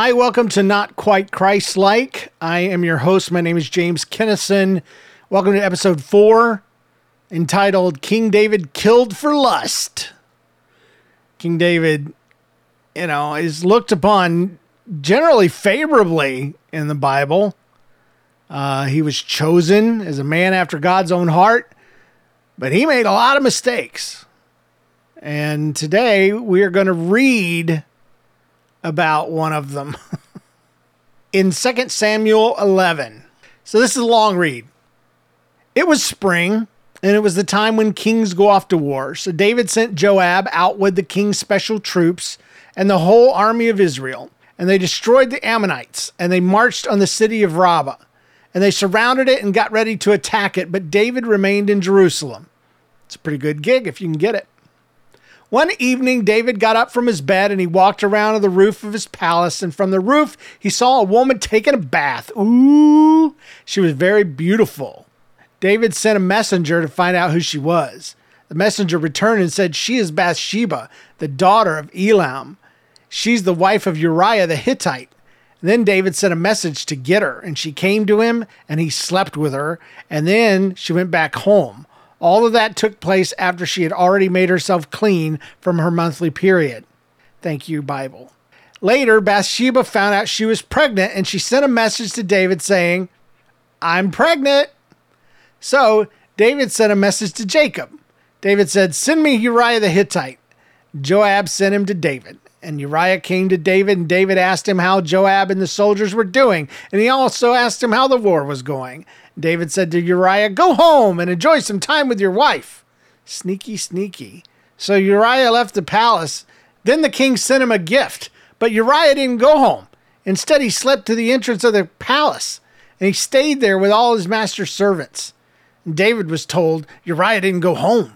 Hi, welcome to Not Quite Christ Like. I am your host. My name is James Kennison. Welcome to episode four, entitled King David Killed for Lust. King David, you know, is looked upon generally favorably in the Bible. Uh, he was chosen as a man after God's own heart, but he made a lot of mistakes. And today we are going to read about one of them in 2 Samuel 11. So this is a long read. It was spring, and it was the time when kings go off to war. So David sent Joab out with the king's special troops and the whole army of Israel. And they destroyed the Ammonites, and they marched on the city of Rabbah. And they surrounded it and got ready to attack it, but David remained in Jerusalem. It's a pretty good gig if you can get it. One evening, David got up from his bed and he walked around to the roof of his palace. And from the roof, he saw a woman taking a bath. Ooh, she was very beautiful. David sent a messenger to find out who she was. The messenger returned and said, She is Bathsheba, the daughter of Elam. She's the wife of Uriah the Hittite. Then David sent a message to get her, and she came to him, and he slept with her, and then she went back home. All of that took place after she had already made herself clean from her monthly period. Thank you, Bible. Later, Bathsheba found out she was pregnant and she sent a message to David saying, I'm pregnant. So David sent a message to Joab. David said, Send me Uriah the Hittite. Joab sent him to David. And Uriah came to David, and David asked him how Joab and the soldiers were doing. And he also asked him how the war was going. David said to Uriah, Go home and enjoy some time with your wife. Sneaky, sneaky. So Uriah left the palace. Then the king sent him a gift, but Uriah didn't go home. Instead, he slept to the entrance of the palace, and he stayed there with all his master's servants. And David was told Uriah didn't go home.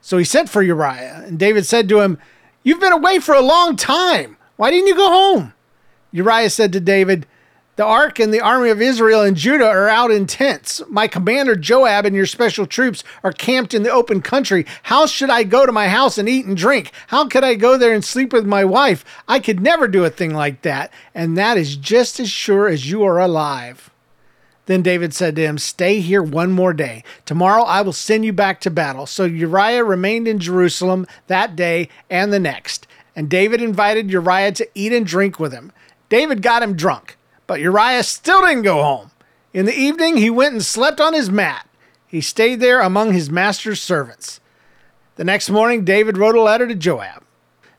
So he sent for Uriah, and David said to him, You've been away for a long time. Why didn't you go home? Uriah said to David, The ark and the army of Israel and Judah are out in tents. My commander Joab and your special troops are camped in the open country. How should I go to my house and eat and drink? How could I go there and sleep with my wife? I could never do a thing like that. And that is just as sure as you are alive. Then David said to him, Stay here one more day. Tomorrow I will send you back to battle. So Uriah remained in Jerusalem that day and the next. And David invited Uriah to eat and drink with him. David got him drunk, but Uriah still didn't go home. In the evening, he went and slept on his mat. He stayed there among his master's servants. The next morning, David wrote a letter to Joab.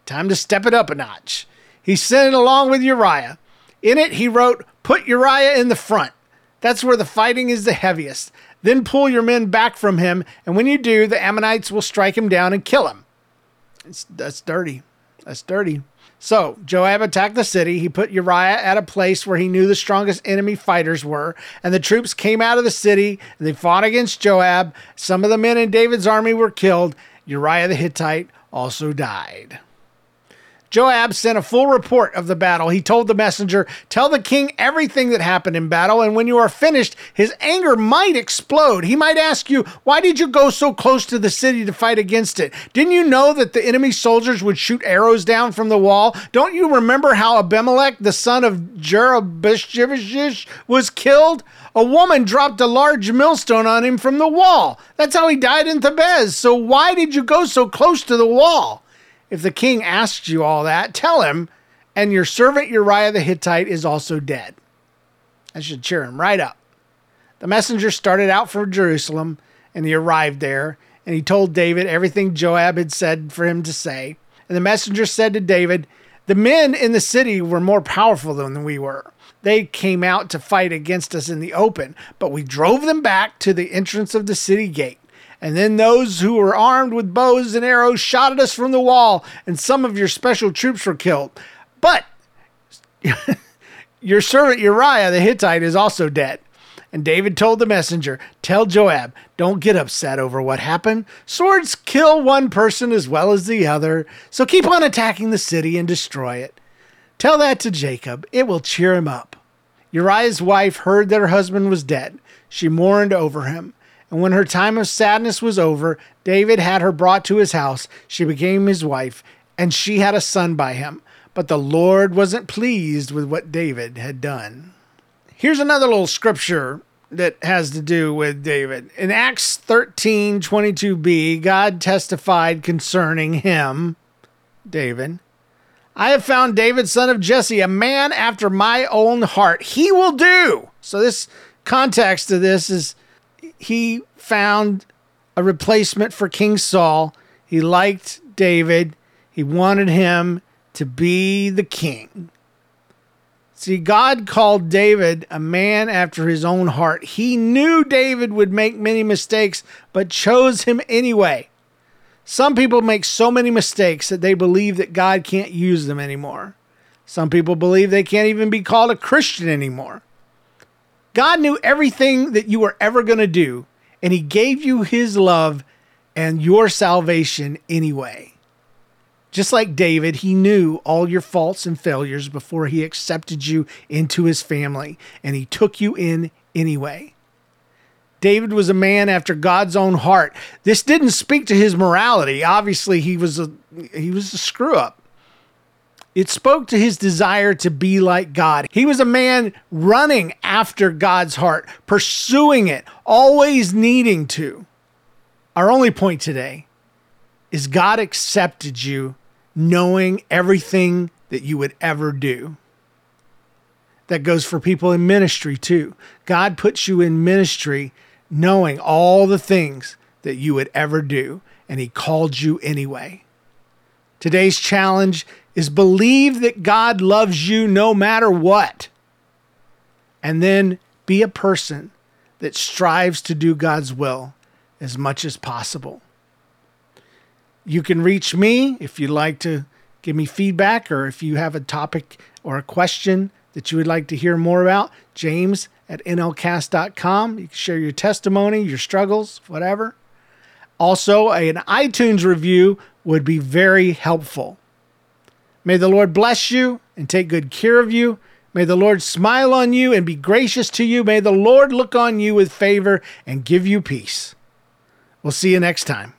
Time to step it up a notch. He sent it along with Uriah. In it, he wrote, Put Uriah in the front that's where the fighting is the heaviest. Then pull your men back from him, and when you do, the Ammonites will strike him down and kill him. It's, that's dirty. That's dirty. So Joab attacked the city. He put Uriah at a place where he knew the strongest enemy fighters were, and the troops came out of the city. And they fought against Joab. Some of the men in David's army were killed. Uriah the Hittite also died. Joab sent a full report of the battle. He told the messenger, Tell the king everything that happened in battle, and when you are finished, his anger might explode. He might ask you, Why did you go so close to the city to fight against it? Didn't you know that the enemy soldiers would shoot arrows down from the wall? Don't you remember how Abimelech, the son of Jerubbaal, was killed? A woman dropped a large millstone on him from the wall. That's how he died in Thebez. So why did you go so close to the wall? If the king asks you all that, tell him, and your servant Uriah the Hittite is also dead. That should cheer him right up. The messenger started out for Jerusalem, and he arrived there, and he told David everything Joab had said for him to say. And the messenger said to David, The men in the city were more powerful than we were. They came out to fight against us in the open, but we drove them back to the entrance of the city gate. And then those who were armed with bows and arrows shot at us from the wall, and some of your special troops were killed. But your servant Uriah the Hittite is also dead. And David told the messenger, Tell Joab, don't get upset over what happened. Swords kill one person as well as the other, so keep on attacking the city and destroy it. Tell that to Joab, it will cheer him up. Uriah's wife heard that her husband was dead. She mourned over him. And when her time of sadness was over, David had her brought to his house. She became his wife, and she had a son by him. but the Lord wasn't pleased with what David had done. Here's another little scripture that has to do with David. In Acts 13 22b, God testified concerning him, David. I have found David, son of Jesse, a man after my own heart. He will do. So, this context of this is he found a replacement for King Saul. He liked David, he wanted him to be the king. See, God called David a man after his own heart. He knew David would make many mistakes, but chose him anyway. Some people make so many mistakes that they believe that God can't use them anymore. Some people believe they can't even be called a Christian anymore. God knew everything that you were ever going to do, and He gave you His love and your salvation anyway. Just like David, he knew all your faults and failures before he accepted you into his family, and he took you in anyway. David was a man after God's own heart. This didn't speak to his morality. Obviously, he was a he was a screw up. It spoke to his desire to be like God. He was a man running after God's heart, pursuing it, always needing to. Our only point today is God accepted you knowing everything that you would ever do. That goes for people in ministry too. God puts you in ministry knowing all the things that you would ever do, and He called you anyway. Today's challenge is believe that God loves you no matter what, and then be a person that strives to do God's will as much as possible. You can reach me if you'd like to give me feedback or if you have a topic or a question that you would like to hear more about. James at nlcast.com. You can share your testimony, your struggles, whatever. Also, an iTunes review would be very helpful. May the Lord bless you and take good care of you. May the Lord smile on you and be gracious to you. May the Lord look on you with favor and give you peace. We'll see you next time.